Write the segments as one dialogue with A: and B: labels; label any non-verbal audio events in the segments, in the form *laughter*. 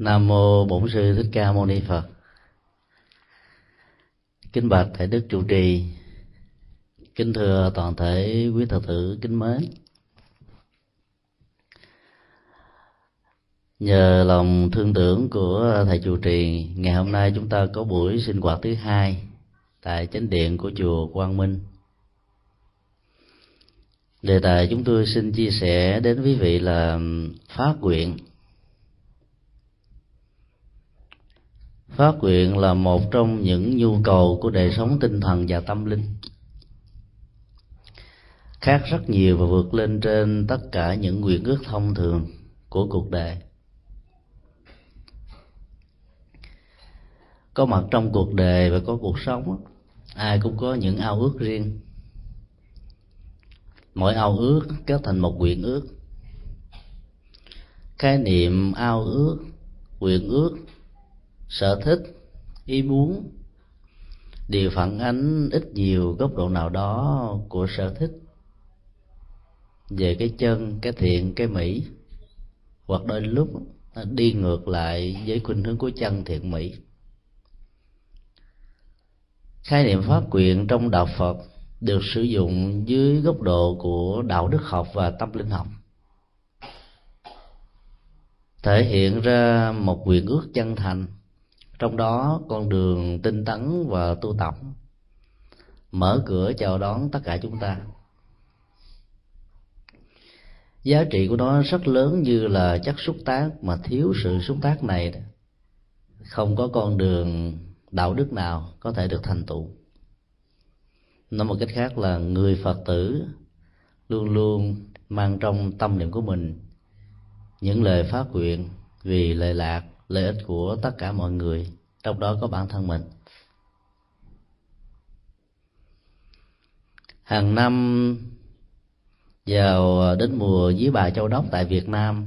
A: nam mô bổn sư thích ca mâu ni phật. Kính bạch thầy đức trụ trì. Kính thưa toàn thể quý phật tử, kính mến. Nhờ lòng thương tưởng của thầy trụ trì, ngày hôm nay chúng ta có buổi sinh hoạt thứ hai tại chánh điện của chùa quang minh. Đề tài chúng tôi xin chia sẻ đến quý vị là phát nguyện. Phát nguyện là một trong những nhu cầu của đời sống tinh thần và tâm linh. Khác rất nhiều và vượt lên trên tất cả những nguyện ước thông thường của cuộc đời. Có mặt trong cuộc đời và có cuộc sống, ai cũng có những ao ước riêng. Mỗi ao ước kết thành một nguyện ước. Khái niệm ao ước, nguyện ước sở thích, ý muốn. Đều phản ánh ít nhiều góc độ nào đó của sở thích. Về cái chân, cái thiện, cái mỹ. Hoặc đôi lúc đi ngược lại với khuynh hướng của chân, thiện, mỹ. Khái niệm pháp quyền trong đạo phật được sử dụng dưới góc độ của đạo đức học và tâm linh học. Thể hiện ra một quyền ước chân thành trong đó, con đường tinh tấn và tu tập. Mở cửa chào đón tất cả chúng ta. Giá trị của nó rất lớn như là chất xúc tác mà thiếu sự xúc tác này không có con đường đạo đức nào có thể được thành tựu. Nói một cách khác là người phật tử luôn luôn mang trong tâm niệm của mình những lời phát nguyện vì lợi lạc lợi ích của tất cả mọi người, trong đó có bản thân mình. Hàng năm, vào à, đến mùa dí bà châu đốc tại việt nam,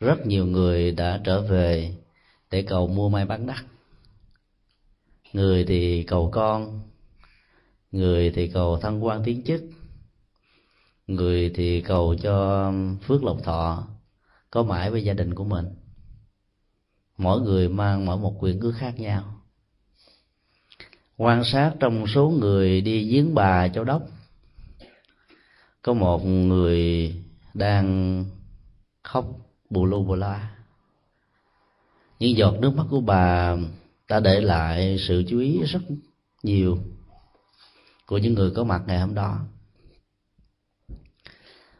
A: rất nhiều người đã trở về để cầu mua may bán đắt. Người thì cầu con, người thì cầu thăng quan tiến chức, người thì cầu cho phước lộc thọ, có mãi với gia đình của mình mỗi người mang mỗi một quyền ước khác nhau. Quan sát trong số người đi giếng bà châu đốc, có một người đang khóc bù lu bù la. Những giọt nước mắt của bà đã để lại sự chú ý rất nhiều của những người có mặt ngày hôm đó.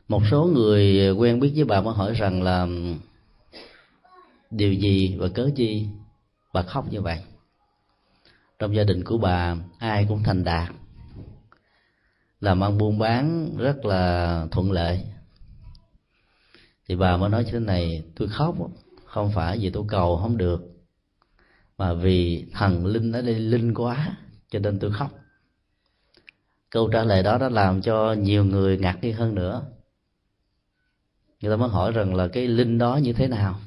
A: Một số người quen biết với bà mới hỏi rằng là điều gì và cớ chi? Bà khóc như vậy. Trong gia đình của bà, ai cũng thành đạt. Làm ăn buôn bán rất là thuận lợi. Thì bà mới nói như thế này, tôi khóc, không phải vì tôi cầu không được, mà vì thần linh ở đây linh quá, cho nên tôi khóc. Câu trả lời đó đã làm cho nhiều người ngạc nhiên hơn nữa. Người ta mới hỏi rằng là cái linh đó như thế nào?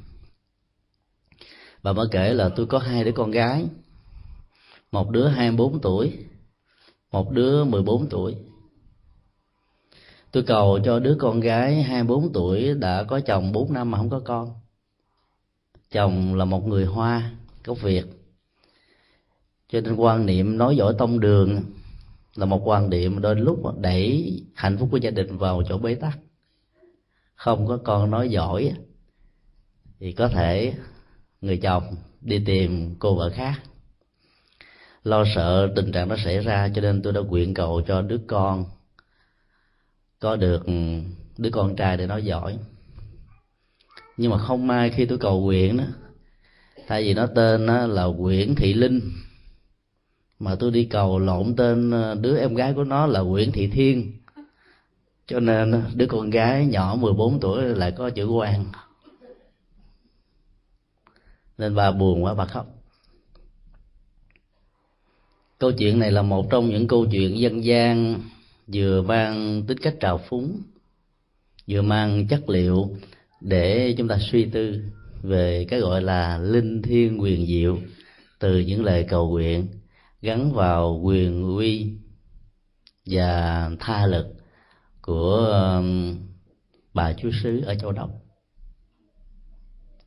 A: Bà mới kể là tôi có hai đứa con gái. Một đứa 24 tuổi, một đứa 14 tuổi. Tôi cầu cho đứa con gái 24 tuổi đã có chồng 4 năm mà không có con. Chồng là một người hoa, gốc việt. Cho nên quan niệm nói giỏi tông đường là một quan niệm đôi lúc đẩy hạnh phúc của gia đình vào chỗ bế tắc. Không có con nói giỏi thì có thể người chồng đi tìm cô vợ khác. Lo sợ tình trạng đó xảy ra, cho nên tôi đã nguyện cầu cho đứa con có được ừ, đứa con trai để nói giỏi. Nhưng mà không may khi tôi cầu nguyện đó thay vì nó tên là Nguyễn Thị Linh, mà tôi đi cầu lộn tên ờ, đứa em gái của nó là Nguyễn Thị Thiên. Cho nên ờ, đứa con gái nhỏ 14 tuổi lại có chữ quan nên bà buồn quá, bà khóc. Câu chuyện này là một trong những câu chuyện dân gian vừa mang tính cách trào phúng, vừa mang chất liệu để chúng ta suy tư về cái gọi là linh thiêng quyền diệu từ những lời cầu nguyện gắn vào quyền uy và tha lực của um, bà chúa sứ ở châu đốc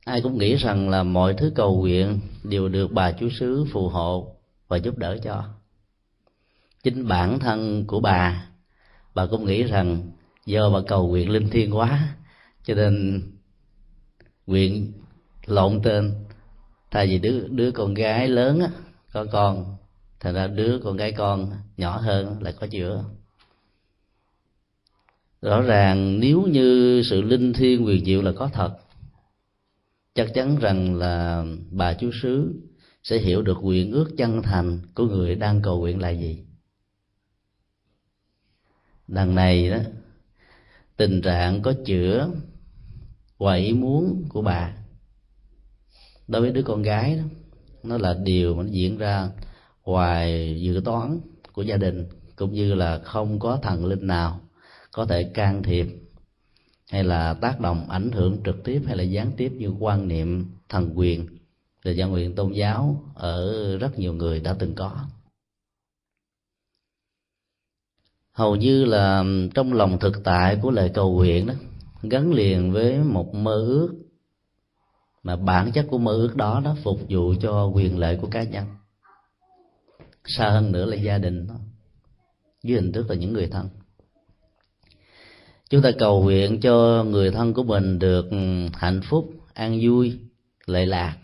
A: ai cũng nghĩ rằng là mọi thứ cầu nguyện đều được bà chúa xứ phù hộ và giúp đỡ cho. Chính bản thân của bà bà cũng nghĩ rằng do bà cầu nguyện linh thiêng quá, cho nên nguyện lộn tên. Thay vì đứa đứa con gái lớn á, có con, thành ra đứa con gái con nhỏ hơn lại có chữa rõ ràng nếu như sự linh thiêng quyền diệu là có thật chắc chắn rằng là bà chú xứ sẽ hiểu được nguyện ước chân thành của người đang cầu nguyện là gì. Đằng này đó, tình trạng có chữa ngoài ý muốn của bà. Đối với đứa con gái đó, nó là điều mà nó diễn ra ngoài dự toán của gia đình, cũng như là không có thần linh nào có thể can thiệp hay là tác động ảnh hưởng trực tiếp hay là gián tiếp như quan niệm thần quyền về dân nguyện tôn giáo ở rất nhiều người đã từng có. Hầu như là trong lòng thực tại của lời cầu nguyện đó, gắn liền với một mơ ước, mà bản chất của mơ ước đó nó phục vụ cho quyền lợi của cá nhân. Xa hơn nữa là gia đình đó, dưới hình thức là những người thân chúng ta cầu nguyện cho người thân của mình được ừ, hạnh phúc, an vui, lệ lạc.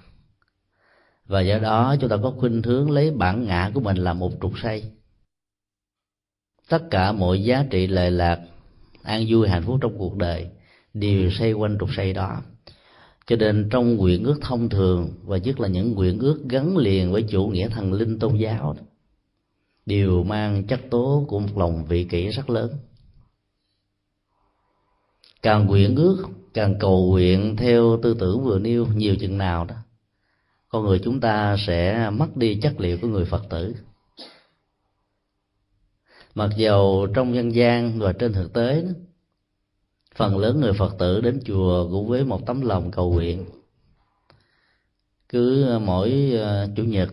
A: Và do đó chúng ta có khuynh hướng lấy bản ngã của mình làm một trục xây. Tất cả mọi giá trị lệ lạc, an vui, hạnh phúc trong cuộc đời đều xoay quanh trục xây đó. Cho nên trong nguyện ước thông thường, và nhất là những nguyện ước gắn liền với chủ nghĩa thần linh tôn giáo đều mang chất tố của một lòng vị kỷ rất lớn càng nguyện ước càng cầu nguyện theo tư tưởng vừa nêu nhiều chừng nào đó con người chúng ta sẽ mất đi chất liệu của người phật tử. Mặc dầu trong dân gian và trên thực tế phần lớn người phật tử đến chùa cũng với một tấm lòng cầu nguyện. Cứ mỗi ờ, chủ nhật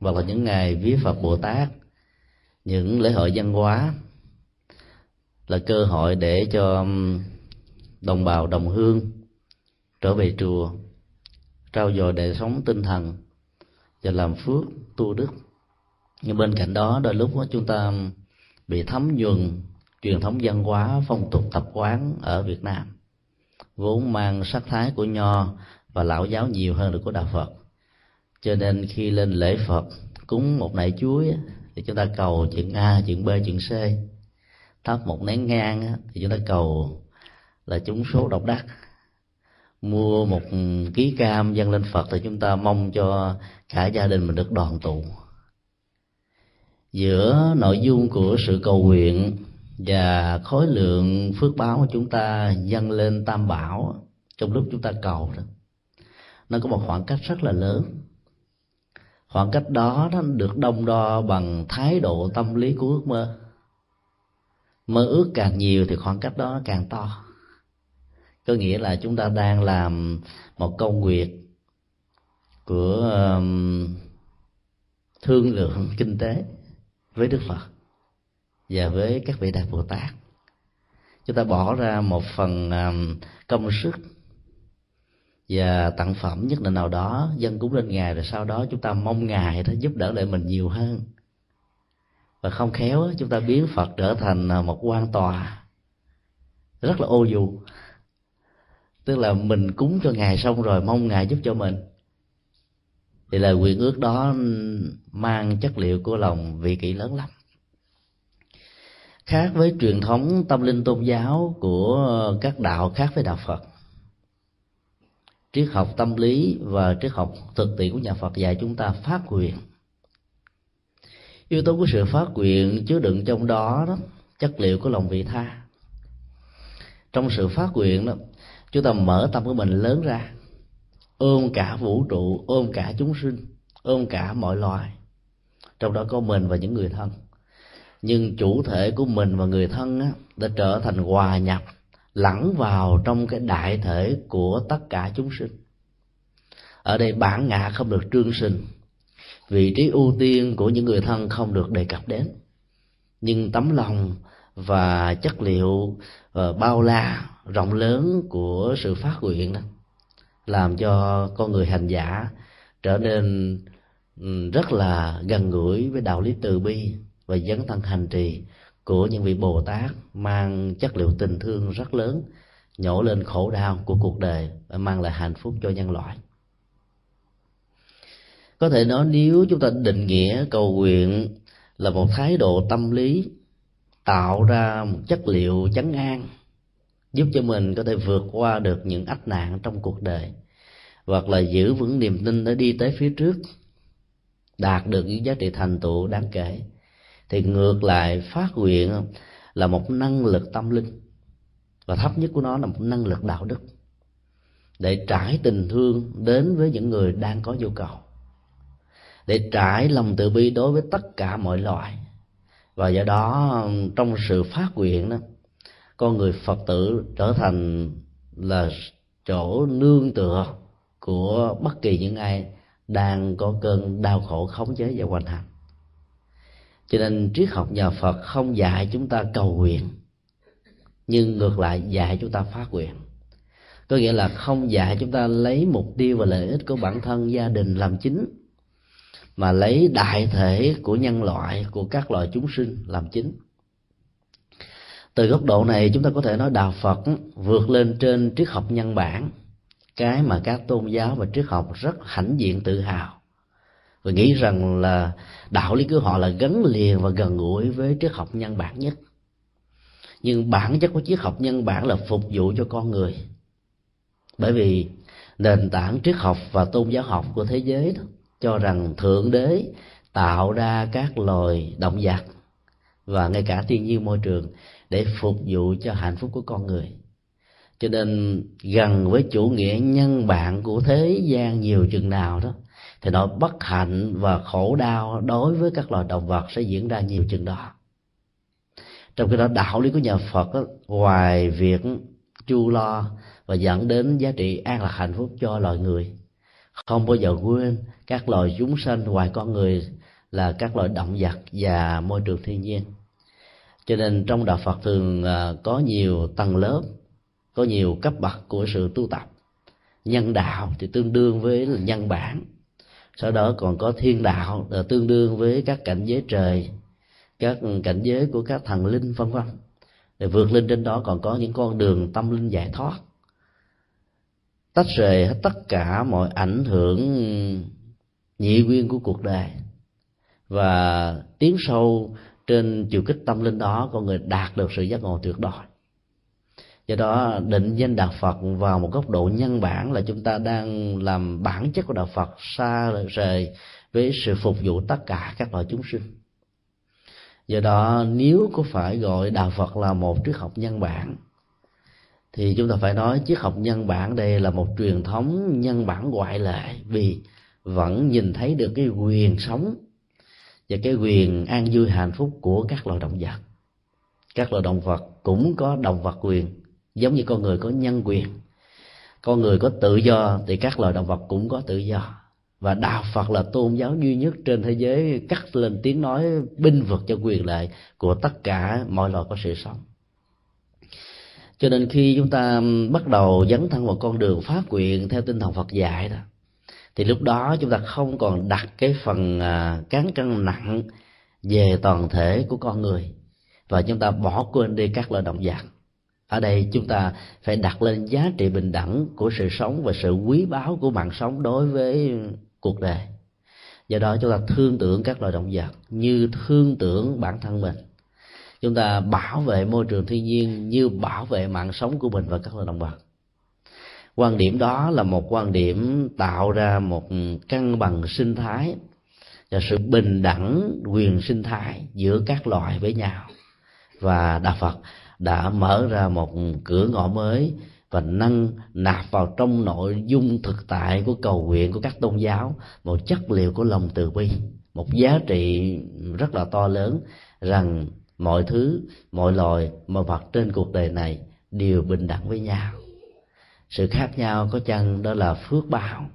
A: hoặc là những ngày viết phật bồ tát những lễ hội văn hóa là cơ hội để cho đồng bào đồng hương, trở về chùa, trao dồi đời sống tinh thần và làm phước tu đức. Nhưng bên cạnh đó, đôi lúc đó chúng ta bị thấm nhuần truyền thống văn hóa phong tục tập quán ở Việt Nam, vốn mang sắc thái của nho và lão giáo nhiều hơn được của đạo Phật. Cho nên khi lên lễ Phật, cúng một nải chuối thì chúng ta cầu chuyện A, chuyện B, chuyện C. Thắp một nén ngang thì chúng ta cầu là chúng số độc đắc. Mua một ký cam dâng lên phật thì chúng ta mong cho cả gia đình mình được đoàn tụ. Giữa nội dung của sự cầu nguyện và khối lượng phước báo của chúng ta dâng lên tam bảo, trong lúc chúng ta cầu đó, nó có một khoảng cách rất là lớn. Khoảng cách đó nó được đông đo bằng thái độ tâm lý của ước mơ. Mơ ước càng nhiều thì khoảng cách đó càng to có nghĩa là chúng ta đang làm một công việc của um, thương lượng *laughs* kinh tế với đức phật và với các vị đại bồ tát. Chúng ta bỏ ra một phần um, công sức và tặng phẩm nhất định nào đó dân cúng lên ngài rồi sau đó chúng ta mong ngài đó giúp đỡ lại mình nhiều hơn. Và không khéo chúng ta biến phật trở thành à, một quan tòa rất là ô dù tức là mình cúng cho ngài xong rồi mong ngài giúp cho mình. Thì lời nguyện ước đó mang chất liệu của lòng vị kỷ lớn lắm. Khác với truyền thống tâm linh tôn giáo của các đạo khác với đạo phật, triết học tâm lý và triết học thực tiễn của nhà phật dạy chúng ta phát nguyện. Yếu tố của sự phát nguyện chứa đựng trong đó đó, chất liệu của lòng vị tha. Trong sự phát nguyện đó chúng ta mở tâm của mình lớn ra ôm cả vũ trụ ôm cả chúng sinh ôm cả mọi loài. Trong đó có mình và những người thân. Nhưng chủ thể của mình và người thân á, đã trở thành hòa nhập lẫn vào trong cái đại thể của tất cả chúng sinh. Ở đây bản ngã không được trương sinh. Vị trí ưu tiên của những người thân không được đề cập đến. Nhưng tấm lòng và chất liệu và bao la rộng lớn của sự phát nguyện đó, làm cho con người hành giả trở nên rất là gần gũi với đạo lý từ bi và dấn thân hành trì của những vị bồ tát, mang chất liệu tình thương rất lớn, nhổ lên khổ đau của cuộc đời và mang lại hạnh phúc cho nhân loại. Có thể nói nếu chúng ta định nghĩa cầu nguyện là một thái độ tâm lý, tạo ra một chất liệu chấn an giúp cho mình có thể vượt qua được những ách nạn trong cuộc đời, hoặc là giữ vững niềm tin để đi tới phía trước, đạt được những giá trị thành tựu đáng kể. Thì ngược lại, phát nguyện là một năng lực tâm linh, và thấp nhất của nó là một năng lực đạo đức, để trải tình thương đến với những người đang có nhu cầu, để trải lòng từ bi đối với tất cả mọi loại. Và do đó, trong sự phát nguyện đó con người phật tử trở thành là chỗ nương tựa của bất kỳ những ai đang có cơn đau khổ khống chế và hoành hành. Cho nên triết học nhà phật không dạy chúng ta cầu nguyện, nhưng ngược lại dạy chúng ta phát nguyện. Có nghĩa là không dạy chúng ta lấy mục tiêu và lợi ích của bản thân, gia đình làm chính, mà lấy đại thể của nhân loại, của các loài chúng sinh làm chính từ góc độ này chúng ta có thể nói đạo phật vượt lên trên triết học nhân bản. Cái mà các tôn giáo và triết học rất hãnh diện tự hào. Và nghĩ rằng là đạo lý của họ là gắn liền và gần gũi với triết học nhân bản nhất. Nhưng bản chất của triết học nhân bản là phục vụ cho con người. Bởi vì nền tảng triết học và tôn giáo học của thế giới đó, cho rằng thượng đế tạo ra các loài động vật và ngay cả thiên nhiên môi trường để phục vụ cho hạnh phúc của con người. Cho nên gần với chủ nghĩa nhân bản của thế gian nhiều chừng nào đó thì nỗi bất hạnh và khổ đau đối với các loài động vật sẽ diễn ra nhiều chừng đó. Trong cái đó đạo lý của nhà phật đó, ngoài việc chu lo và dẫn đến giá trị an lạc hạnh phúc cho loài người không bao giờ quên các loài chúng sanh ngoài con người là các loài động vật và môi trường thiên nhiên cho nên trong đạo phật thường à, có nhiều tầng lớp, có nhiều cấp bậc của sự tu tập. Nhân đạo thì tương đương với nhân bản. Sau đó còn có thiên đạo là tương đương với các cảnh giới trời, các cảnh giới của các thần linh, vân vân. Để vượt lên trên đó còn có những con đường tâm linh giải thoát. Tách rời hết tất cả mọi ảnh hưởng, nhị nguyên của cuộc đời. Và tiến sâu trên chiều kích tâm linh đó, con người đạt được sự giác ngộ tuyệt đối. Do đó, định danh đạo phật vào một góc độ nhân bản là chúng ta đang làm bản chất của đạo phật, xa rời với sự phục vụ tất cả các loài chúng sinh. Do đó, nếu có phải gọi đạo phật là một triết học nhân bản, thì chúng ta phải nói triết học nhân bản đây là một truyền thống nhân bản ngoại lệ, vì vẫn nhìn thấy được cái quyền sống và cái quyền an vui hạnh phúc của các loài động vật. Các loài động vật cũng có động vật quyền, giống như con người có nhân quyền. Con người có tự do thì các loài động vật cũng có tự do. Và đạo phật là tôn giáo duy nhất trên thế giới cắt lên tiếng nói binh vực cho quyền lợi của tất cả mọi loài có sự sống. Cho nên khi chúng ta bắt đầu dấn thân vào con đường phát nguyện theo tinh thần phật dạy đó thì lúc đó chúng ta không còn đặt cái phần à, cán cân nặng về toàn thể của con người. Và chúng ta bỏ quên đi các loài động vật. Ở đây chúng ta phải đặt lên giá trị bình đẳng của sự sống và sự quý báu của mạng sống đối với cuộc đời. Do đó chúng ta thương tưởng các loài động vật như thương tưởng bản thân mình. Chúng ta bảo vệ môi trường thiên nhiên như bảo vệ mạng sống của mình và các loài động vật quan điểm đó là một quan điểm tạo ra một cân bằng sinh thái và sự bình đẳng quyền sinh thái giữa các loài với nhau. Và đạo phật đã mở ra một cửa ngõ mới và nâng nạp vào trong nội dung thực tại của cầu nguyện của các tôn giáo một chất liệu của lòng từ bi, một giá trị rất là to lớn rằng mọi thứ, mọi loài, mọi vật trên cuộc đời này đều bình đẳng với nhau sự khác nhau có chăng đó là phước báo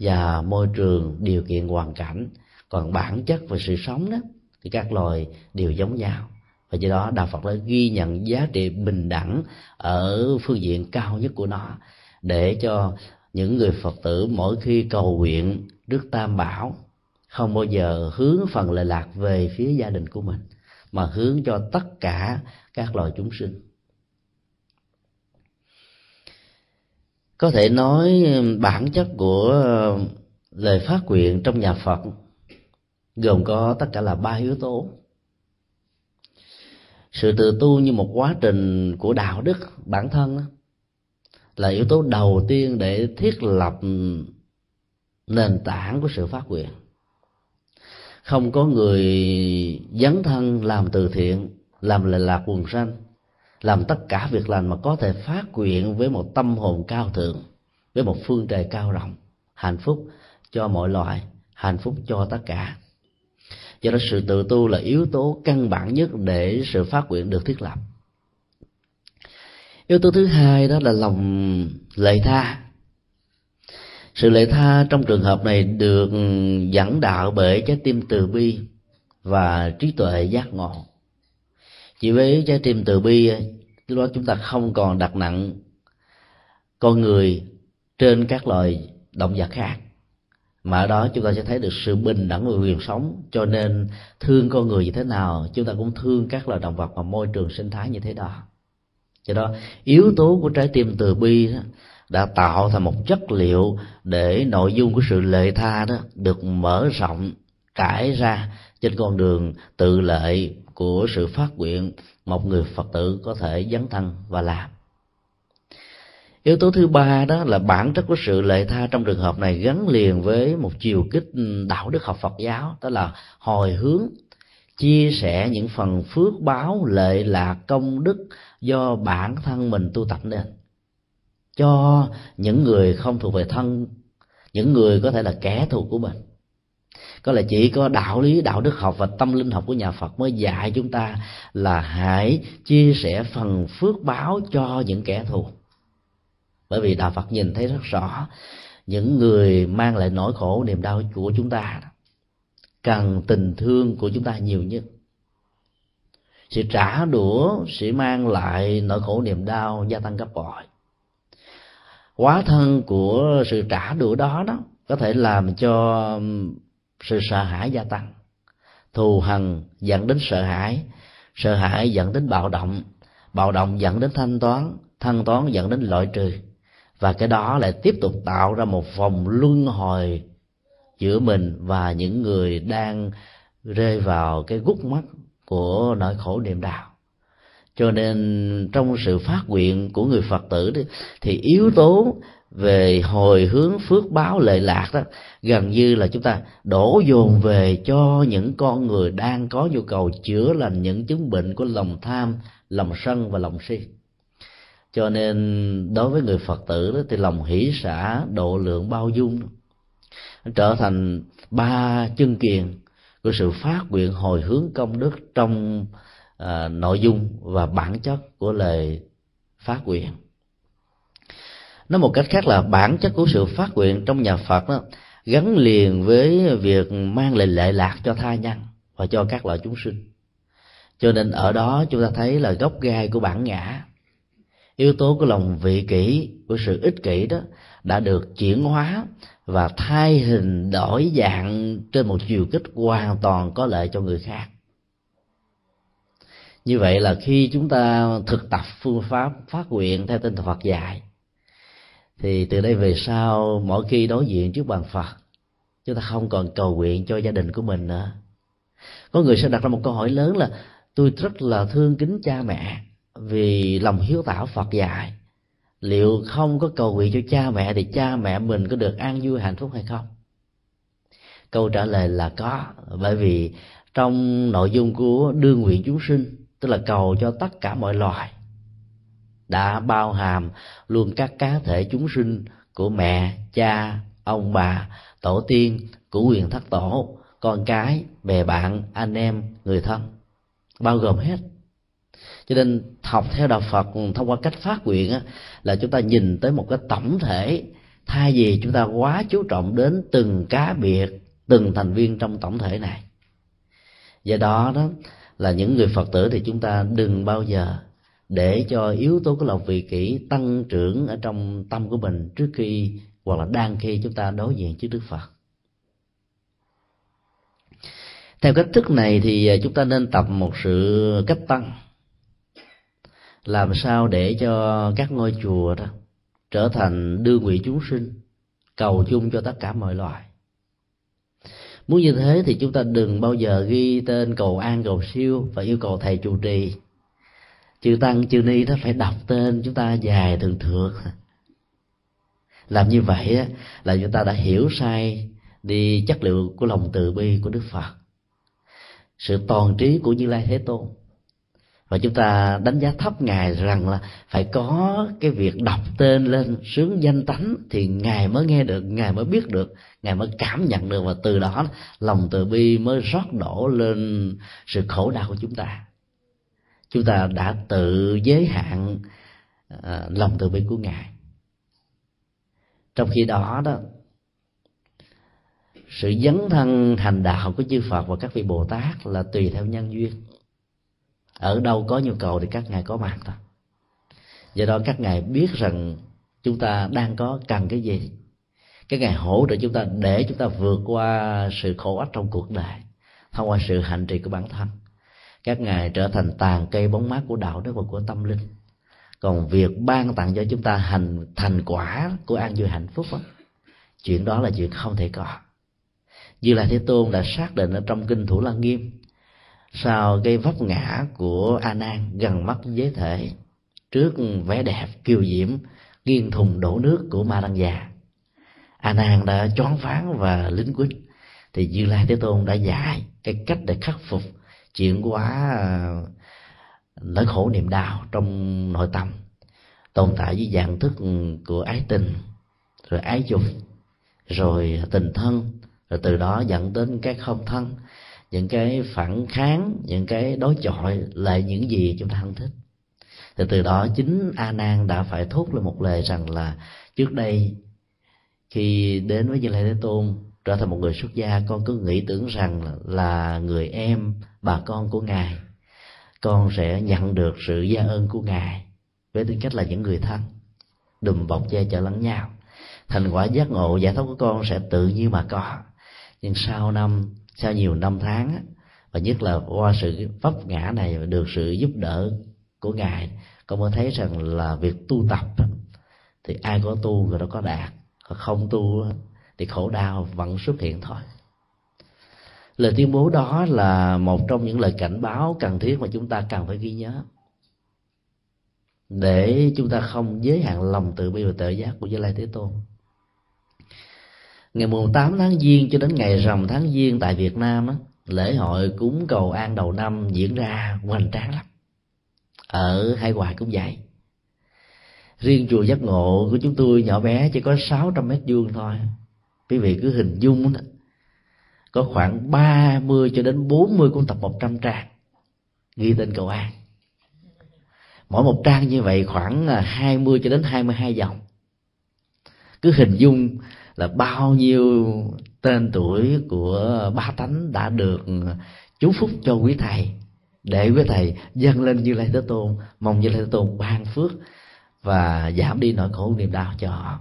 A: và môi trường điều kiện hoàn cảnh. Còn bản chất và sự sống đó, thì các loài đều giống nhau. Và do đó, đạo phật đã ghi nhận giá trị bình đẳng ở phương diện cao nhất của nó để cho những người phật tử mỗi khi cầu nguyện đức tam bảo không bao giờ hướng phần lệ lạc về phía gia đình của mình, mà hướng cho tất cả các loài chúng sinh. Có thể nói bản chất của ờ, lời phát nguyện trong nhà phật gồm có tất cả là ba yếu tố. Sự tự tu như một quá trình của đạo đức bản thân là yếu tố đầu tiên để thiết lập nền tảng của sự phát nguyện. Không có người dấn thân làm từ thiện, làm lệ lạc quần sanh làm tất cả việc lành mà có thể phát nguyện với một tâm hồn cao thượng với một phương trời cao rộng hạnh phúc cho mọi loại, hạnh phúc cho tất cả. Do đó sự tự tu là yếu tố căn bản nhất để sự phát nguyện được thiết lập. Yếu tố thứ hai đó là lòng lệ tha. Sự lệ tha trong trường hợp này được dẫn đạo bởi trái tim từ bi và trí tuệ giác ngộ chỉ với trái tim từ bi, lúc đó chúng ta không còn đặt nặng con người trên các loài động vật khác. Mà ở đó chúng ta sẽ thấy được sự bình đẳng và quyền sống, cho nên thương con người như thế nào, chúng ta cũng thương các loài động vật và môi trường sinh thái như thế đó. Do đó, yếu tố của trái tim từ bi đó đã tạo thành một chất liệu để nội dung của sự lệ tha đó được mở rộng, trải ra trên con đường tự lệ của sự phát nguyện một người phật tử có thể dấn thân và làm. Yếu tố thứ ba đó là bản chất của sự lệ tha trong trường hợp này gắn liền với một chiều kích ừ, đạo đức học phật giáo, đó là hồi hướng, chia sẻ những phần phước báo lệ lạc, công đức do bản thân mình tu tập nên. Cho những người không thuộc về thân, những người có thể là kẻ thù của mình có lẽ chỉ có đạo lý, đạo đức học và tâm linh học của nhà phật mới dạy chúng ta là hãy chia sẻ phần phước báo cho những kẻ thù. Bởi vì đạo phật nhìn thấy rất rõ những người mang lại nỗi khổ, niềm đau của chúng ta. Cần tình thương của chúng ta nhiều nhất. Sự trả đũa sẽ mang lại nỗi khổ, niềm đau gia tăng gấp bội. Quá thân của sự trả đũa đó đó có thể làm cho sự sợ hãi gia tăng. Thù hằn dẫn đến sợ hãi. Sợ hãi dẫn đến bạo động. Bạo động dẫn đến thanh toán. Thanh toán dẫn đến loại trừ. Và cái đó lại tiếp tục tạo ra một vòng luân hồi giữa mình và những người đang rơi vào cái gút mắt của nỗi khổ niềm đau. Cho nên trong sự phát nguyện của người phật tử thì yếu tố về hồi hướng phước báo lệ lạc đó gần như là chúng ta đổ dồn về cho những con người đang có nhu cầu chữa lành những chứng bệnh của lòng tham lòng sân và lòng si. Cho nên đối với người phật tử đó thì lòng hỷ xả độ lượng bao dung trở thành ba chân kiền của sự phát nguyện hồi hướng công đức trong à, nội dung và bản chất của lời phát nguyện nói một cách khác là bản chất của sự phát nguyện trong nhà phật đó, gắn liền với việc mang lại lệ lạc cho tha nhân và cho các loại chúng sinh. Cho nên ở đó chúng ta thấy là gốc gai của bản ngã. Yếu tố của lòng vị kỷ, của sự ích kỷ đó đã được chuyển hóa và thay hình đổi dạng trên một chiều kích hoàn toàn có lợi cho người khác. Như vậy là khi chúng ta thực tập phương pháp phát nguyện theo tinh thần Phật dạy thì từ đây về sau, mỗi khi đối diện trước bàn Phật, chúng ta không còn cầu nguyện cho gia đình của mình nữa. Có người sẽ đặt ra một câu hỏi lớn là, tôi rất là thương kính cha mẹ vì lòng hiếu thảo Phật dạy. Liệu không có cầu nguyện cho cha mẹ thì cha mẹ mình có được an vui, hạnh phúc hay không? Câu trả lời là có, bởi vì trong nội dung của đương nguyện chúng sinh, tức là cầu cho tất cả mọi loài đã bao hàm luôn các cá thể chúng sinh của mẹ cha ông bà tổ tiên của quyền thất tổ con cái bè bạn anh em người thân. Bao gồm hết. Cho nên học theo đạo phật thông qua cách phát nguyện á, là chúng ta nhìn tới một cái tổng thể thay vì chúng ta quá chú trọng đến từng cá biệt từng thành viên trong tổng thể này. Do đó đó là những người phật tử thì chúng ta đừng bao giờ để cho yếu tố của lòng vị kỷ tăng trưởng ở trong tâm của mình trước khi hoặc là đang khi chúng ta đối diện trước đức phật. Theo cách thức này thì à, chúng ta nên tập một sự cách tăng. Làm sao để cho các ngôi chùa đó trở thành đưa nguyện chúng sinh, cầu chung cho tất cả mọi loài. Muốn như thế thì chúng ta đừng bao giờ ghi tên cầu an, cầu siêu và yêu cầu thầy chủ trì chư tăng, chư ni đó phải đọc tên chúng ta dài thường thượt. Làm như vậy là chúng ta đã hiểu sai đi chất liệu của lòng từ bi của đức phật. Sự toàn trí của như lai thế tôn. Và chúng ta đánh giá thấp ngài rằng là phải có cái việc đọc tên lên sướng danh tánh thì ngài mới nghe được, ngài mới biết được, ngài mới cảm nhận được và từ đó lòng từ bi mới rót đổ lên sự khổ đau của chúng ta chúng ta đã tự giới hạn ờ, lòng từ bi của ngài. Trong khi đó đó, sự dấn thân hành đạo của chư Phật và các vị Bồ Tát là tùy theo nhân duyên. Ở đâu có nhu cầu thì các ngài có mặt thôi. Do đó các ngài biết rằng chúng ta đang có cần cái gì. Các ngài hỗ trợ chúng ta để chúng ta vượt qua sự khổ ách trong cuộc đời, thông qua sự hành trì của bản thân các ngài trở thành tàn cây bóng mát của đạo đức và của tâm linh. Còn việc ban tặng cho chúng ta hành thành quả của an vui hạnh phúc đó, chuyện đó là chuyện không thể có. Như là thế tôn đã xác định ở trong kinh thủ lăng nghiêm sau cái vấp ngã của a nan gần mắt giới thể trước vẻ đẹp kiều diễm nghiêng thùng đổ nước của ma đăng già a nan đã choáng váng và lính quýnh. Thì như lai thế tôn đã dạy cái cách để khắc phục chuyển quá ờ, nỗi khổ niềm đau trong nội tâm, tồn tại với dạng thức của ái tình, rồi ái dục, rồi tình thân, rồi từ đó dẫn đến cái không thân, những cái phản kháng, những cái đối chọi lại những gì chúng ta không thích. Thì từ đó chính a nan đã phải thốt lên một lời rằng là trước đây khi đến với như lai thế tôn trở thành một người xuất gia, con cứ nghĩ tưởng rằng là người em, bà con của ngài. Con sẽ nhận được sự gia ơn của ngài với tư cách là những người thân. Đùm bọc che chở lẫn nhau. Thành quả giác ngộ, giải thoát của con sẽ tự nhiên mà có. Nhưng sau năm, sau nhiều năm tháng và nhất là qua sự vấp ngã này, được sự giúp đỡ của ngài, con mới thấy rằng là việc tu tập thì ai có tu người đó có đạt. Còn không tu thì khổ đau vẫn xuất hiện thôi. Lời tuyên bố đó là một trong những lời cảnh báo cần thiết mà chúng ta cần phải ghi nhớ. Để chúng ta không giới hạn lòng tự bi và tự giác của Như Lai Thế Tôn. Ngày mùng 8 tháng giêng cho đến ngày rằm tháng giêng tại Việt Nam á, lễ hội cúng cầu an đầu năm diễn ra hoành tráng lắm. Ở hải ngoại cũng vậy. Riêng chùa giác ngộ của chúng tôi nhỏ bé chỉ có 600 mét vuông thôi quý vị cứ hình dung đó. Có khoảng 30 cho đến 40 cuốn tập 100 trang ghi tên cầu an. Mỗi một trang như vậy khoảng à, 20 cho đến 22 dòng. Cứ hình dung là bao nhiêu tên tuổi của ba tánh đã được chú phúc cho quý thầy, để quý thầy dâng lên như lai thế tôn, mong như lai thế tôn ban phước và giảm đi nỗi khổ niềm đau cho họ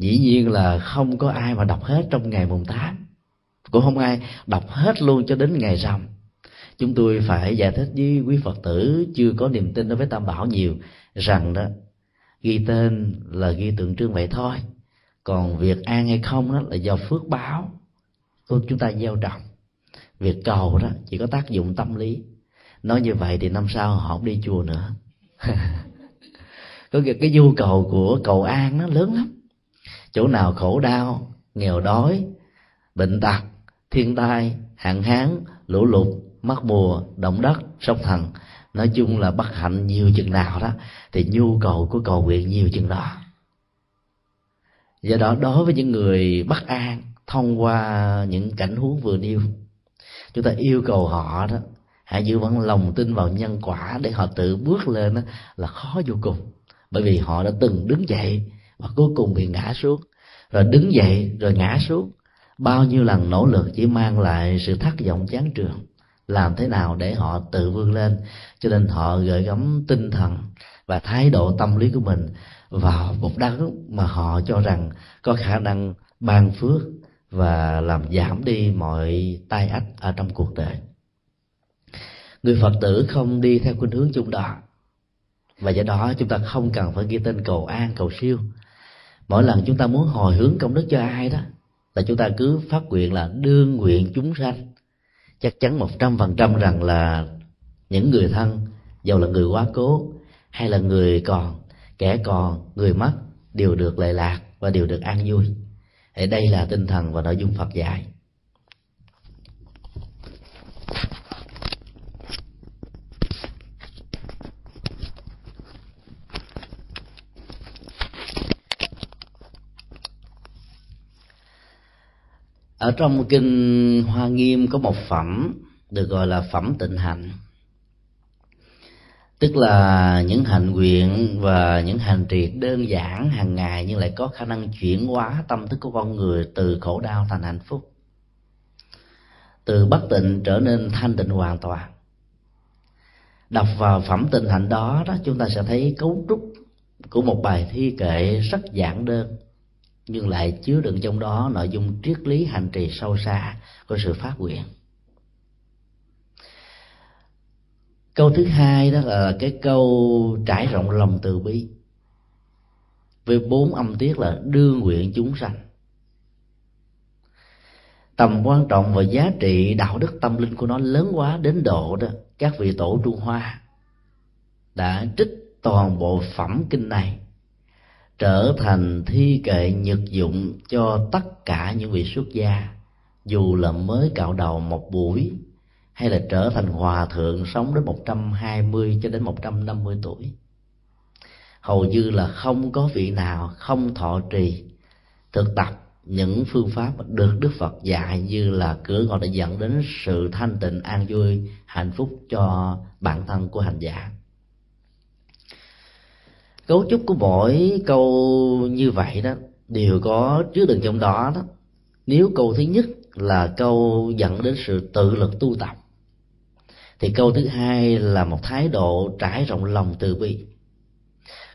A: dĩ nhiên là không có ai mà đọc hết trong ngày mùng tám. Cũng không ai đọc hết luôn cho đến ngày rằm. Chúng tôi phải giải thích với quý phật tử chưa có niềm tin đối với tam bảo nhiều rằng đó, ghi tên là ghi tượng trưng vậy thôi. Còn việc an hay không đó là do phước báo của chúng ta gieo trồng. Việc cầu đó chỉ có tác dụng tâm lý. Nói như vậy thì năm sau họ không đi chùa nữa. *laughs* Có cái nhu cầu của cầu an nó lớn lắm chỗ nào khổ đau nghèo đói bệnh tật thiên tai hạn hán lũ lụt mất mùa động đất sóng thần nói chung là bất hạnh nhiều chừng nào đó thì nhu cầu của cầu nguyện nhiều chừng đó. Do đó đối với những người bất an thông qua những cảnh huống vừa nêu chúng ta yêu cầu họ đó hãy giữ vững lòng tin vào nhân quả để họ tự bước lên đó, là khó vô cùng. Bởi vì họ đã từng đứng dậy và cuối cùng bị ngã xuống. Rồi đứng dậy, rồi ngã xuống. Bao nhiêu lần nỗ lực chỉ mang lại sự thất vọng chán trường. Làm thế nào để họ tự vươn lên? Cho nên họ gợi gắm tinh thần và thái độ tâm lý của mình vào một đất mà họ cho rằng có khả năng ban phước và làm giảm đi mọi tai ách ở trong cuộc đời. Người phật tử không đi theo khuynh hướng chung đó. Và do đó chúng ta không cần phải ghi tên cầu an, cầu siêu mỗi lần chúng ta muốn hồi hướng công đức cho ai đó là chúng ta cứ phát nguyện là đương nguyện chúng sanh. Chắc chắn một trăm phần trăm rằng là những người thân dầu là người quá cố hay là người còn kẻ còn người mất đều được lệ lạc và đều được an vui. Thì đây là tinh thần và nội dung phật dạy ở trong kinh hoa nghiêm có một phẩm được gọi là phẩm tịnh hạnh tức là những hành nguyện và những hành trì đơn giản hàng ngày nhưng lại có khả năng chuyển hóa tâm thức của con người từ khổ đau thành hạnh phúc. Từ bất tịnh trở nên thanh tịnh hoàn toàn. Đọc vào phẩm tịnh hạnh đó đó, chúng ta sẽ thấy cấu trúc của một bài thi kệ rất giản đơn nhưng lại chứa đựng trong đó nội dung triết lý hành trì sâu xa của sự phát nguyện. Câu thứ hai đó là cái câu trải rộng lòng từ bi. Với bốn âm tiết là đưa nguyện chúng sanh. Tầm quan trọng và giá trị đạo đức tâm linh của nó lớn quá đến độ đó các vị tổ trung hoa đã trích toàn bộ phẩm kinh này trở thành thi kệ nhật dụng cho tất cả những vị xuất gia, dù là mới cạo đầu một buổi, hay là trở thành hòa thượng sống đến 120 cho đến 150 tuổi. Hầu như là không có vị nào không thọ trì thực tập những phương pháp được Đức Phật dạy như là cửa ngõ đã dẫn đến sự thanh tịnh an vui, hạnh phúc cho bản thân của hành giả cấu trúc của mỗi câu như vậy đó đều có chứa đựng trong đó đó. Nếu câu thứ nhất là câu dẫn đến sự tự lực tu tập, thì câu thứ hai là một thái độ trải rộng lòng từ bi.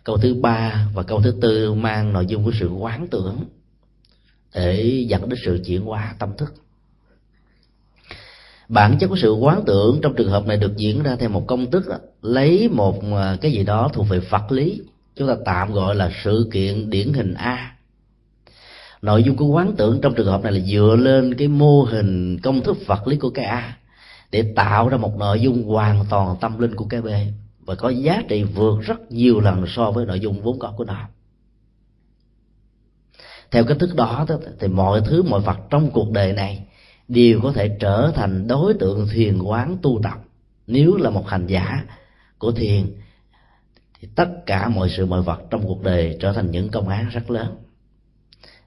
A: Câu thứ ba và câu thứ tư mang nội dung của sự quán tưởng để dẫn đến sự chuyển hóa tâm thức. Bản chất của sự quán tưởng trong trường hợp này được diễn ra theo một công thức lấy một à, cái gì đó thuộc về phật lý chúng ta tạm gọi là sự kiện điển hình a. Nội dung của quán tưởng trong trường hợp này là dựa lên cái mô hình công thức vật lý của cái a để tạo ra một nội dung hoàn toàn tâm linh của cái b. Và có giá trị vượt rất nhiều lần so với nội dung vốn có của nó. Theo cách thức đó, thì mọi thứ, mọi vật trong cuộc đời này đều có thể trở thành đối tượng thiền quán tu tập, nếu là một hành giả của thiền thì tất cả mọi sự mọi vật trong cuộc đời trở thành những công án rất lớn.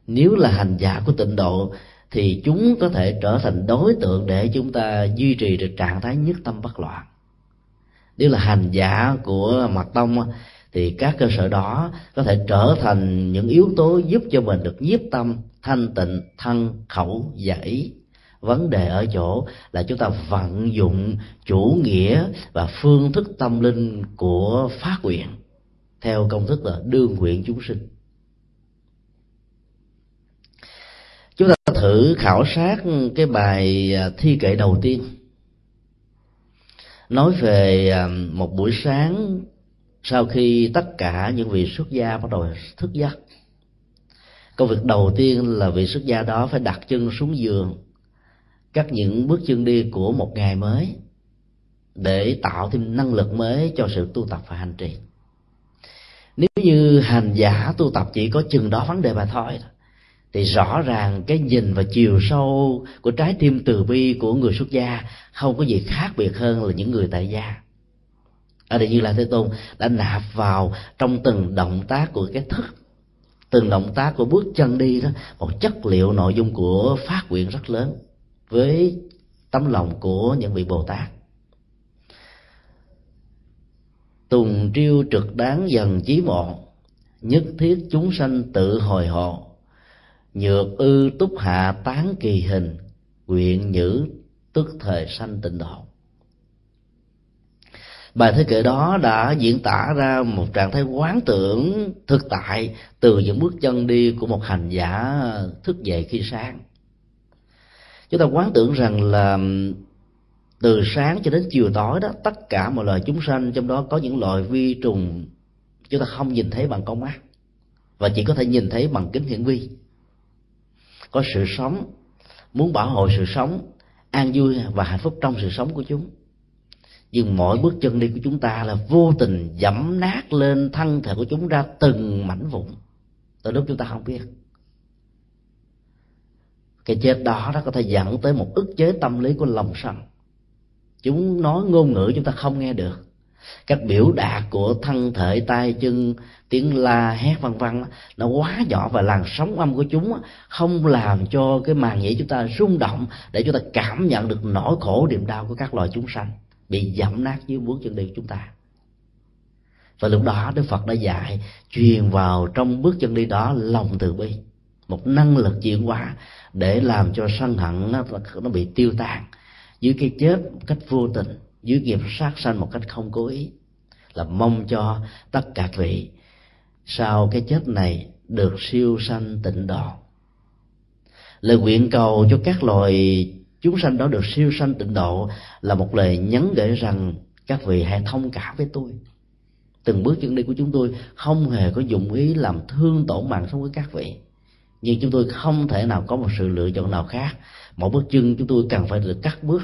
A: Nếu là hành giả của tịnh độ, thì chúng có thể trở thành đối tượng để chúng ta duy trì được trạng thái nhất tâm bất loạn. Nếu là hành giả của mật tông, thì các cơ sở đó có thể trở thành những yếu tố giúp cho mình được nhiếp tâm, thanh tịnh, thân khẩu và ý vấn đề ở chỗ là chúng ta vận dụng chủ nghĩa và phương thức tâm linh của phát nguyện theo công thức là đương nguyện chúng sinh. Chúng ta thử khảo sát cái bài à, thi kệ đầu tiên. Nói về à, một buổi sáng sau khi tất cả những vị xuất gia bắt đầu thức giấc. Công việc đầu tiên là vị xuất gia đó phải đặt chân xuống giường cắt những bước chân đi của một ngày mới để tạo thêm năng lực mới cho sự tu tập và hành trì. Nếu như hành giả tu tập chỉ có chừng đó vấn đề mà thôi, thì rõ ràng cái nhìn và chiều sâu của trái tim từ bi của người xuất gia không có gì khác biệt hơn là những người tại gia. Ở đây như là thế tôn đã nạp vào trong từng động tác của cái thức, từng động tác của bước chân đi đó, một chất liệu nội dung của phát nguyện rất lớn với tấm lòng của những vị bồ tát. Tùng triêu trực đáng dần chí mộ, nhất thiết chúng sanh tự hồi hộ, nhược ư túc hạ tán kỳ hình, nguyện nhữ tức thời sanh tịnh độ. Bài thế kệ đó đã diễn tả ra một trạng thái quán tưởng thực tại từ những bước chân đi của một hành giả thức dậy khi sáng chúng ta quán tưởng rằng là từ sáng cho đến chiều tối đó, tất cả mọi loài chúng sanh trong đó có những loài vi trùng, chúng ta không nhìn thấy bằng con mắt, và chỉ có thể nhìn thấy bằng kính hiển vi. Có sự sống, muốn bảo hộ sự sống, an vui và hạnh phúc trong sự sống của chúng. Nhưng mỗi bước chân đi của chúng ta là vô tình dẫm nát lên thân thể của chúng ra từng mảnh vụn. Từ lúc chúng ta không biết cái chết đó nó có thể dẫn tới một ức chế tâm lý của lòng sân. Chúng nói ngôn ngữ chúng ta không nghe được. Các biểu đạt của thân thể, tay, chân, tiếng la, hét, vân vân nó quá nhỏ và làn sóng âm của chúng không làm cho cái màng nhĩ chúng ta rung động để chúng ta cảm nhận được nỗi khổ niềm đau của các loài chúng sanh bị dẫm nát dưới bước chân đi của chúng ta. Và lúc đó đức phật đã dạy truyền vào trong bước chân đi đó lòng từ bi, một năng lực chuyển hóa để làm cho sân hận nó, nó bị tiêu tan dưới cái chết một cách vô tình dưới nghiệp sát sanh một cách không cố ý. Là mong cho tất cả vị sau cái chết này được siêu sanh tịnh độ. Lời nguyện cầu cho các loài chúng sanh đó được siêu sanh tịnh độ là một lời nhấn gửi rằng các vị hãy thông cảm với tôi. Từng bước chân đi của chúng tôi không hề có dụng ý làm thương tổn mạng sống với các vị nhưng chúng tôi không thể nào có một sự lựa chọn nào khác. Mỗi bước chân chúng tôi cần phải được cắt bước.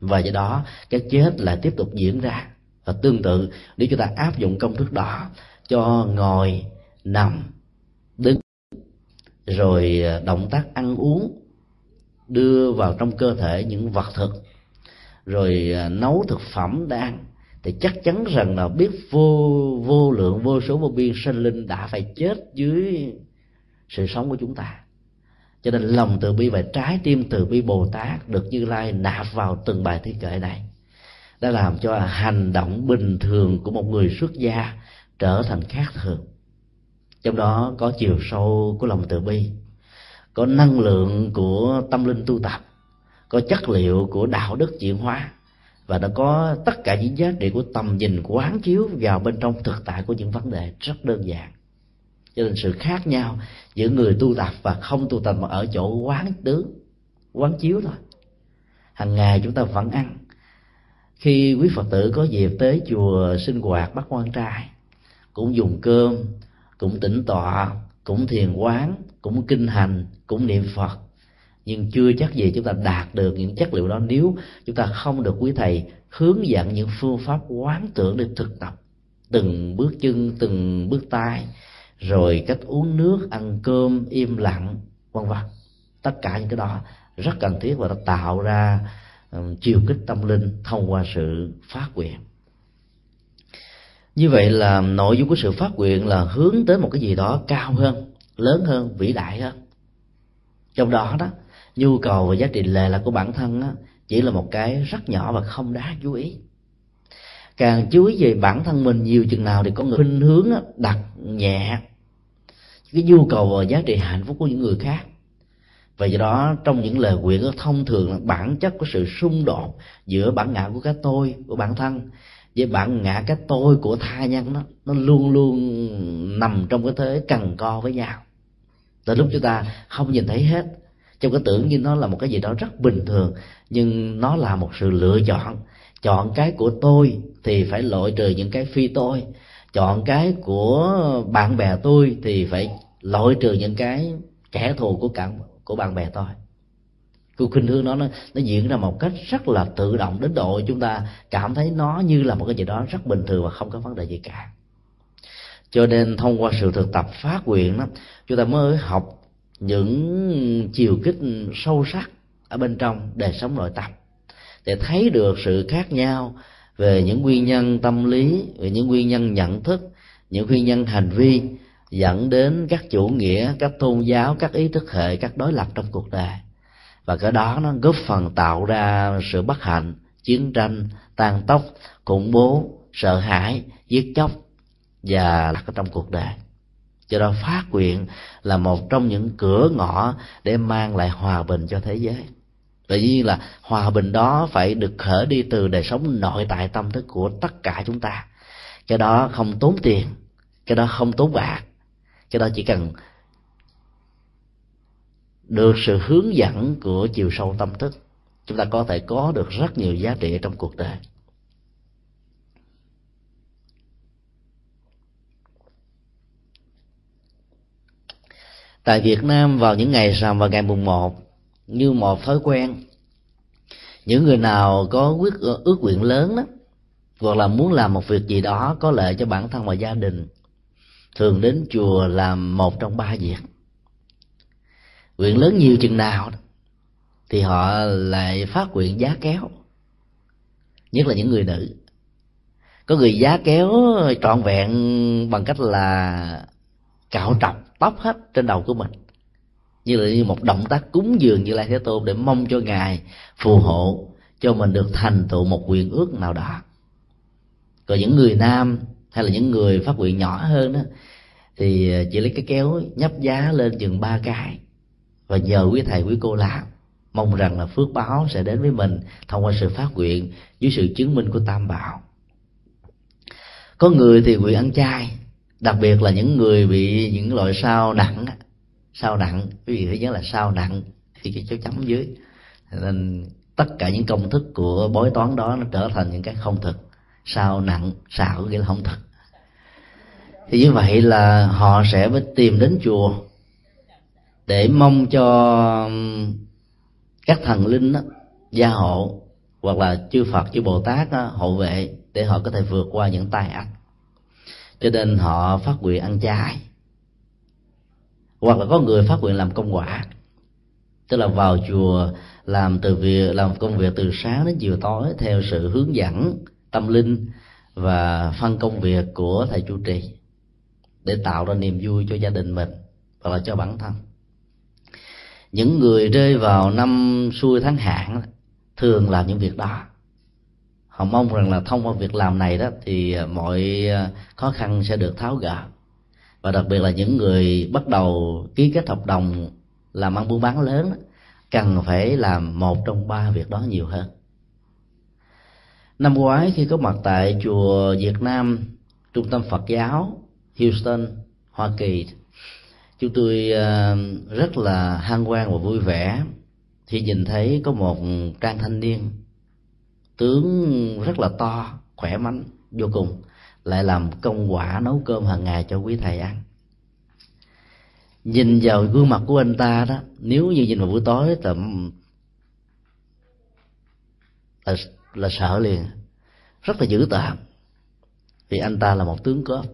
A: Và do đó, cái chết lại tiếp tục diễn ra. Và tương tự, nếu chúng ta áp dụng công thức đó, cho ngồi, nằm, đứng, rồi ờ, động tác ăn uống, đưa vào trong cơ thể những vật thực, rồi ờ, nấu thực phẩm để ăn thì chắc chắn rằng là biết vô vô lượng, vô số vô biên sinh linh đã phải chết dưới sự sống của chúng ta. Cho nên lòng từ bi và trái tim từ bi bồ tát được như lai nạp vào từng bài thi kệ này, đã làm cho hành động bình thường của một người xuất gia trở thành khác thường. Trong đó có chiều sâu của lòng từ bi, có năng lượng của tâm linh tu tập, có chất liệu của đạo đức chuyển hóa, và nó có tất cả những giá trị của tầm nhìn quán chiếu vào bên trong thực tại của những vấn đề rất đơn giản cho nên sự khác nhau giữa người tu tập và không tu tập mà ở chỗ quán tướng, quán chiếu thôi. Hàng ngày chúng ta vẫn ăn. Khi quý phật tử có dịp tới chùa sinh hoạt bắt quan trai, cũng dùng cơm, cũng tĩnh tọa, cũng thiền quán, cũng kinh hành, cũng niệm phật. Nhưng chưa chắc gì chúng ta đạt được những chất liệu đó nếu chúng ta không được quý thầy hướng dẫn những phương pháp quán tưởng để thực tập từng bước chân, từng bước tay rồi cách uống nước ăn cơm im lặng vân vân. Tất cả những cái đó rất cần thiết và nó tạo ra um, chiều kích tâm linh thông qua sự phát nguyện. Như vậy là nội dung của sự phát nguyện là hướng tới một cái gì đó cao hơn lớn hơn vĩ đại hơn. Trong đó đó nhu cầu và giá trị lệ là của bản thân đó, chỉ là một cái rất nhỏ và không đáng chú ý. Càng chú ý về bản thân mình nhiều chừng nào thì có người khuynh hướng đặt nhẹ cái nhu cầu và giá trị hạnh phúc của những người khác. Và do đó, trong những lời nguyện thông thường là bản chất của sự xung đột giữa bản ngã của cái tôi, của bản thân, với bản ngã cái tôi của tha nhân nó nó luôn luôn nằm trong cái thế cần co với nhau. Từ lúc chúng ta không nhìn thấy hết, trong cái tưởng như nó là một cái gì đó rất bình thường, nhưng nó là một sự lựa chọn. Chọn cái của tôi thì phải loại trừ những cái phi tôi. Chọn cái của bạn bè tôi thì phải loại trừ những cái kẻ thù của cả, của bạn bè tôi. Cuộc khuynh hướng đó nó nó diễn ra một cách rất là tự động đến độ chúng ta cảm thấy nó như là một cái gì đó rất bình thường và không có vấn đề gì cả. Cho nên thông qua sự thực tập phát nguyện đó, chúng ta mới học những chiều kích sâu sắc ở bên trong đời sống nội tâm. Để thấy được sự khác nhau về những nguyên nhân tâm lý, về những nguyên nhân nhận thức, những nguyên nhân hành vi dẫn đến các chủ nghĩa, các tôn giáo, các ý thức hệ, các đối lập trong cuộc đời. Và cái đó nó góp phần tạo ra sự bất hạnh, chiến tranh, tàn tốc, khủng bố, sợ hãi, giết chóc và là trong cuộc đời. Cho đó phát nguyện là một trong những cửa ngõ để mang lại hòa bình cho thế giới. Tự nhiên là hòa bình đó phải được khởi đi từ đời sống nội tại tâm thức của tất cả chúng ta. Cái đó không tốn tiền, cái đó không tốn bạc cái đó chỉ cần được sự hướng dẫn của chiều sâu tâm thức, chúng ta có thể có được rất nhiều giá trị trong cuộc đời. Tại Việt Nam, vào những ngày rằm và ngày mùng một, như một thói quen, những người nào có quyết, ước nguyện lớn đó, hoặc là muốn làm một việc gì đó có lợi cho bản thân và gia đình thường đến chùa làm một trong ba việc. Nguyện lớn nhiều chừng nào thì họ lại phát nguyện giá kéo, nhất là những người nữ. Có người giá kéo trọn vẹn bằng cách là cạo trọc tóc hết trên đầu của mình, như là như một động tác cúng dường như lai thế tôn để mong cho ngài phù hộ, cho mình được thành tựu một quyền ước nào đó. Còn những người nam hay là những người phát nguyện nhỏ hơn đó thì à, chỉ lấy cái kéo nhấp giá lên chừng ba cái. Và nhờ quý thầy, quý cô làm, mong rằng là phước báo sẽ đến với mình thông qua sự phát nguyện dưới sự chứng minh của tam bảo. Có người thì nguyện ăn chay, đặc biệt là những người bị những loại sao nặng sao nặng, quý vị phải nhớ là sao nặng thì cái dấu chấm dưới. Nên tất cả những công thức của bói toán đó nó trở thành những cái không thực sao nặng xạo nghĩa là không thật. thì như vậy là họ sẽ phải tìm đến chùa để mong cho các thần linh đó, gia hộ hoặc là chư Phật chư Bồ Tát đó, hộ vệ để họ có thể vượt qua những tai ách cho nên họ phát nguyện ăn chay. Hoặc là có người phát nguyện làm công quả. Tức là vào chùa làm từ việc làm công việc từ sáng đến chiều tối theo sự hướng dẫn tâm linh và phân công việc của thầy chủ trì để tạo ra niềm vui cho gia đình mình và là cho bản thân. Những người rơi vào năm xuôi tháng hạn thường làm những việc đó. Họ mong rằng là thông qua việc làm này đó thì mọi ờ, khó khăn sẽ được tháo gỡ. Và đặc biệt là những người bắt đầu ký kết hợp đồng làm ăn buôn bán lớn đó, cần phải làm một trong ba việc đó nhiều hơn năm ngoái khi có mặt tại chùa Việt Nam trung tâm Phật giáo Houston Hoa Kỳ chúng tôi ờ, rất là hân hoan và vui vẻ thì nhìn thấy có một trang thanh niên tướng rất là to khỏe mạnh vô cùng lại làm công quả nấu cơm hàng ngày cho quý thầy ăn. Nhìn vào gương mặt của anh ta đó nếu như nhìn vào buổi tối là là, là sợ liền. Rất là dữ tợn. Vì anh ta là một tướng cướp.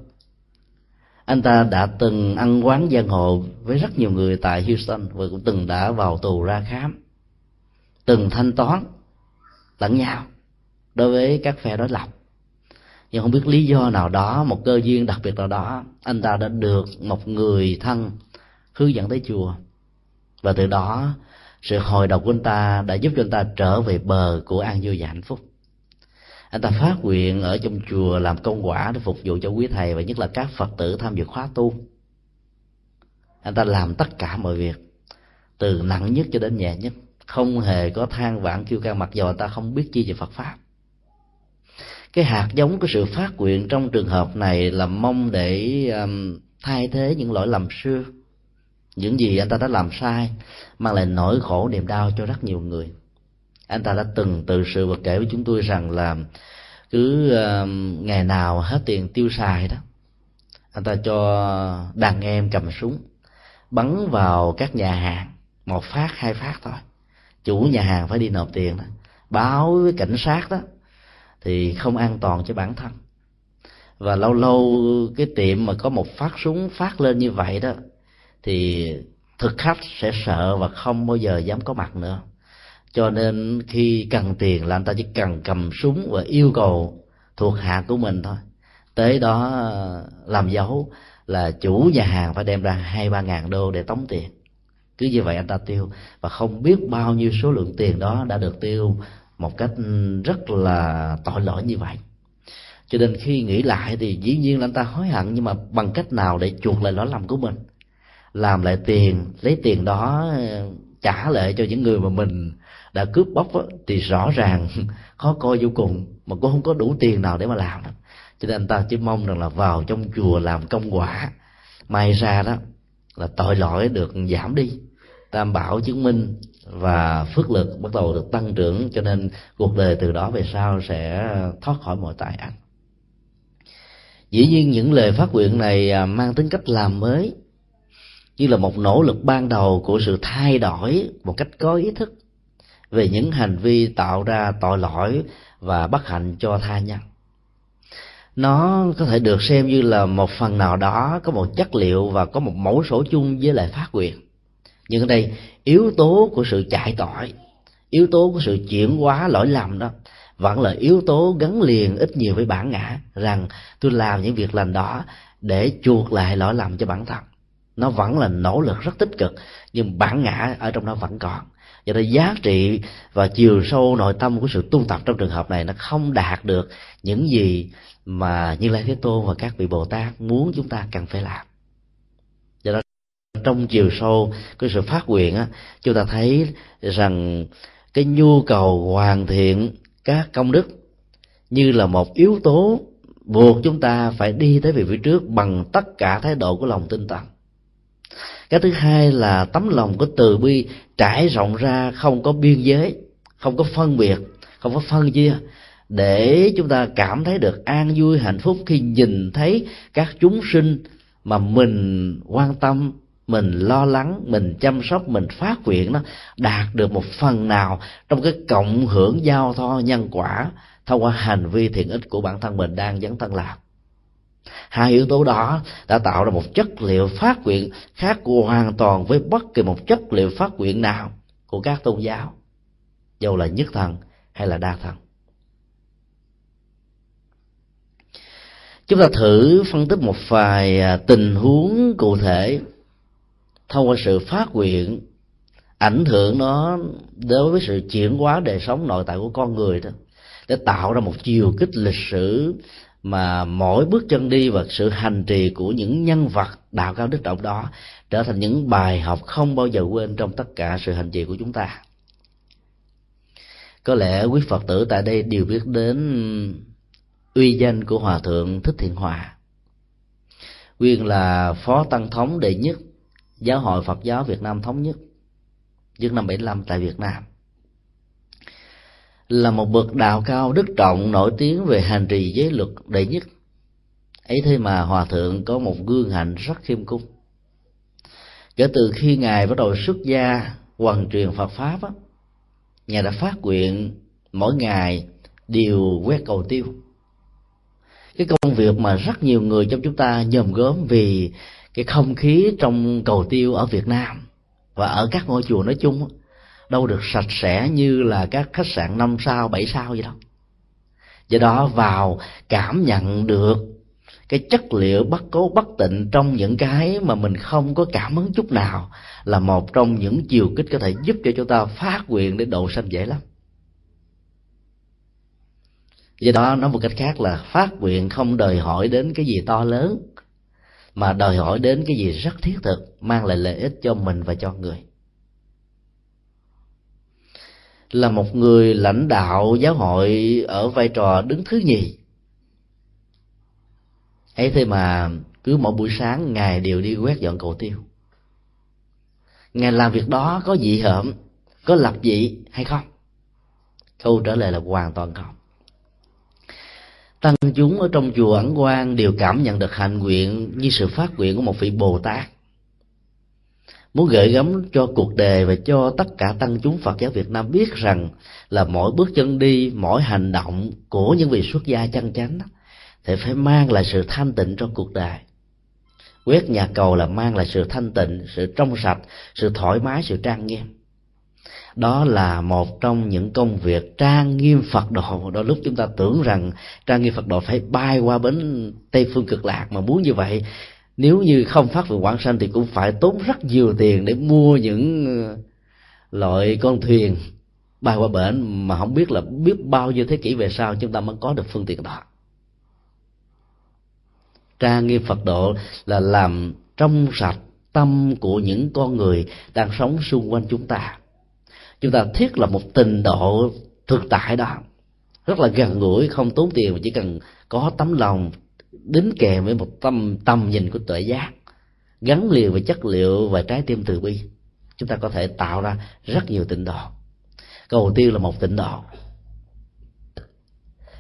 A: Anh ta đã từng ăn quán giang hồ với rất nhiều người tại Houston và cũng từng đã vào tù ra khám. Từng thanh toán lẫn nhau đối với các phe đối lập. Nhưng không biết lý do nào đó, một cơ duyên đặc biệt nào đó, anh ta đã được một người thân hướng dẫn tới chùa. Và từ đó sự hồi đầu của anh ta đã giúp cho anh ta trở về bờ của an vui và hạnh phúc. Anh ta phát nguyện ở trong chùa làm công quả để phục vụ cho quý thầy và nhất là các phật tử tham dự khóa tu. Anh ta làm tất cả mọi việc từ nặng nhất cho đến nhẹ nhất. Không hề có than vãn kêu ca mặc dầu anh ta không biết chi về phật pháp. Cái hạt giống của sự phát nguyện trong trường hợp này là mong để um, thay thế những lỗi lầm xưa những gì anh ta đã làm sai mang lại nỗi khổ niềm đau cho rất nhiều người. Anh ta đã từng tự sự và kể với chúng tôi rằng là cứ um, ngày nào hết tiền tiêu xài đó, anh ta cho đàn em cầm súng, bắn vào các nhà hàng, một phát, hai phát thôi. Chủ nhà hàng phải đi nộp tiền đó. Báo với cảnh sát đó thì không an toàn cho bản thân. Và lâu lâu cái tiệm mà có một phát súng phát lên như vậy đó thì thực khách sẽ sợ và không bao giờ dám có mặt nữa. Cho nên khi cần tiền là anh ta chỉ cần cầm súng và yêu cầu thuộc hạ của mình thôi. Tới đó ờ, làm dấu là chủ nhà hàng phải đem ra hai, ba ngàn đô để tống tiền. Cứ như vậy anh ta tiêu. Và không biết bao nhiêu số lượng tiền đó đã được tiêu một cách ừ, rất là tội lỗi như vậy. Cho nên khi nghĩ lại thì dĩ nhiên là anh ta hối hận, nhưng mà bằng cách nào để chuộc lại lỗi lầm của mình? Làm lại tiền lấy tiền đó ờ, trả lại cho những người mà mình đã cướp bóc đó, thì rõ ràng *laughs* khó coi vô cùng mà cũng không có đủ tiền nào để mà làm đó cho nên anh ta chỉ mong rằng là vào trong chùa làm công quả. May ra đó là tội lỗi được giảm đi. Tam bảo chứng minh và phước lực bắt đầu được tăng trưởng cho nên cuộc đời từ đó về sau sẽ thoát khỏi mọi tai ách dĩ nhiên những lời phát nguyện này à, mang tính cách làm mới như là một nỗ lực ban đầu của sự thay đổi một cách có ý thức về những hành vi tạo ra tội lỗi và bất hạnh cho tha nhân. Nó có thể được xem như là một phần nào đó có một chất liệu và có một mẫu sổ chung với lại phát quyền. Nhưng ở đây, yếu tố của sự chạy tội, yếu tố của sự chuyển hóa lỗi lầm đó vẫn là yếu tố gắn liền ít nhiều với bản ngã rằng tôi làm những việc lành đó để chuộc lại lỗi lầm cho bản thân nó vẫn là nỗ lực rất tích cực, nhưng bản ngã ở trong đó vẫn còn. Do đó giá trị và chiều sâu nội tâm của sự tu tập trong trường hợp này nó không đạt được những gì mà như lai thế tôn và các vị bồ tát muốn chúng ta cần phải làm. Do đó trong chiều sâu cái sự phát nguyện á, chúng ta thấy rằng cái nhu cầu hoàn thiện các công đức như là một yếu tố buộc chúng ta phải đi tới vị phía trước bằng tất cả thái độ của lòng tinh tấn cái thứ hai là tấm lòng của từ bi trải rộng ra không có biên giới, không có phân biệt, không có phân chia, để chúng ta cảm thấy được an vui, hạnh phúc khi nhìn thấy các chúng sinh mà mình quan tâm, mình lo lắng, mình chăm sóc, mình phát nguyện nó đạt được một phần nào trong cái cộng hưởng giao thoa nhân quả thông qua hành vi thiện ích của bản thân mình đang dấn thân làm hai yếu tố đó đã tạo ra một chất liệu phát nguyện khác hoàn toàn với bất kỳ một chất liệu phát nguyện nào của các tôn giáo dù là nhất thần hay là đa thần. Chúng ta thử phân tích một vài à, tình huống cụ thể thông qua sự phát nguyện, ảnh hưởng nó đối với sự chuyển hóa đời sống nội tại của con người đó, để tạo ra một chiều kích lịch sử mà mỗi bước chân đi và sự hành trì của những nhân vật đạo cao đức trọng đó trở thành những bài học không bao giờ quên trong tất cả sự hành trì của chúng ta. Có lẽ quý phật tử tại đây đều biết đến uy danh của hòa thượng thích thiện hòa. Nguyên là phó tăng thống đệ nhất giáo hội phật giáo việt nam thống nhất trước năm 75 tại việt nam là một bậc đạo cao đức trọng nổi tiếng về hành trì giới luật đệ nhất. Ấy thế mà hòa thượng có một gương hạnh rất khiêm cung. Kể từ khi ngài bắt đầu xuất gia hoàn truyền phật pháp á, ngài đã phát nguyện mỗi ngày đều quét cầu tiêu. Cái công việc mà rất nhiều người trong chúng ta nhòm gớm vì cái không khí trong cầu tiêu ở Việt Nam và ở các ngôi chùa nói chung đâu được sạch sẽ như là các khách sạn năm sao, bảy sao vậy đâu do đó vào cảm nhận được cái chất liệu bất cố, bất tịnh trong những cái mà mình không có cảm hứng chút nào là một trong những chiều kích có thể giúp cho chúng ta phát nguyện để độ sanh dễ lắm. Do đó nói một cách khác là phát nguyện không đòi hỏi đến cái gì to lớn, mà đòi hỏi đến cái gì rất thiết thực, mang lại lợi ích cho mình và cho người là một người lãnh đạo giáo hội ở vai trò đứng thứ nhì. Ấy thế mà cứ mỗi buổi sáng ngài đều đi quét dọn cầu tiêu. Ngài làm việc đó có dị hợm, có lập dị hay không? Câu trả lời là hoàn toàn không. Tăng chúng ở trong chùa ẩn quan đều cảm nhận được hạnh nguyện như sự phát nguyện của một vị bồ tát muốn gợi gắm cho cuộc đời và cho tất cả tăng chúng phật giáo việt nam biết rằng là mỗi bước chân đi, mỗi hành động của những vị xuất gia chân chánh thì phải mang lại sự thanh tịnh trong cuộc đời. Quét nhà cầu là mang lại sự thanh tịnh, sự trong sạch, sự thoải mái, sự trang nghiêm. Đó là một trong những công việc trang nghiêm phật độ. Đôi lúc chúng ta tưởng rằng trang nghiêm phật độ phải bay qua bến tây phương cực lạc mà muốn như vậy nếu như không phát về quảng sanh thì cũng phải tốn rất nhiều tiền để mua những ờ, loại con thuyền bay qua bển mà không biết là biết bao nhiêu thế kỷ về sau chúng ta mới có được phương tiện đó. Trang nghiêm phật độ là làm trong sạch tâm của những con người đang sống xung quanh chúng ta. Chúng ta thiết là một tình độ thực tại đó. Rất là gần gũi, không tốn tiền mà chỉ cần có tấm lòng đính kèm với một tâm tâm nhìn của tuệ giác, gắn liền với chất liệu và trái tim từ bi. Chúng ta có thể tạo ra rất nhiều tịnh độ. Câu đầu tiên là một tịnh độ.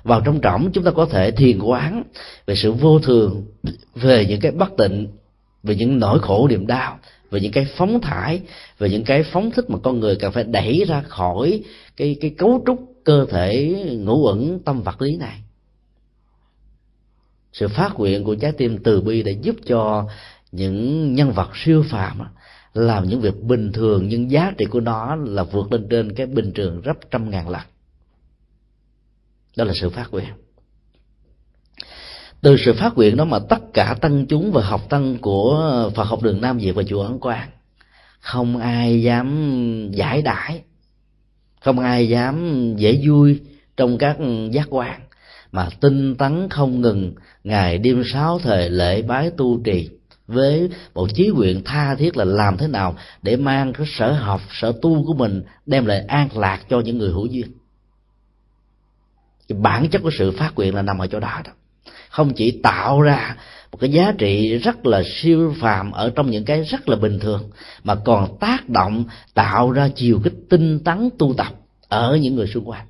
A: Vào trong trọng chúng ta có thể thiền quán về sự vô thường, về những cái bất tịnh, về những nỗi khổ niềm đau, về những cái phóng thải, về những cái phóng thích mà con người cần phải đẩy ra khỏi cái cái cấu trúc cơ thể ngũ uẩn tâm vật lý này sự phát nguyện của trái tim từ bi để giúp cho những nhân vật siêu phàm làm những việc bình thường nhưng giá trị của nó là vượt lên trên cái bình thường gấp trăm ngàn lần. Đó là sự phát nguyện. Từ sự phát nguyện đó mà tất cả tăng chúng và học tăng của Phật học đường Nam Việt và chùa Ấn Quang không ai dám giải đãi, không ai dám dễ vui trong các giác quan mà tinh tấn không ngừng, ngày đêm sáu thời lễ bái tu trì với một chí nguyện tha thiết là làm thế nào để mang cái sở học, sở tu của mình đem lại an lạc cho những người hữu duyên. Cái bản chất của sự phát nguyện là nằm ở chỗ đó đó. Không chỉ tạo ra một cái giá trị rất là siêu phàm ở trong những cái rất là bình thường, mà còn tác động, tạo ra chiều kích tinh tấn tu tập ở những người xung quanh.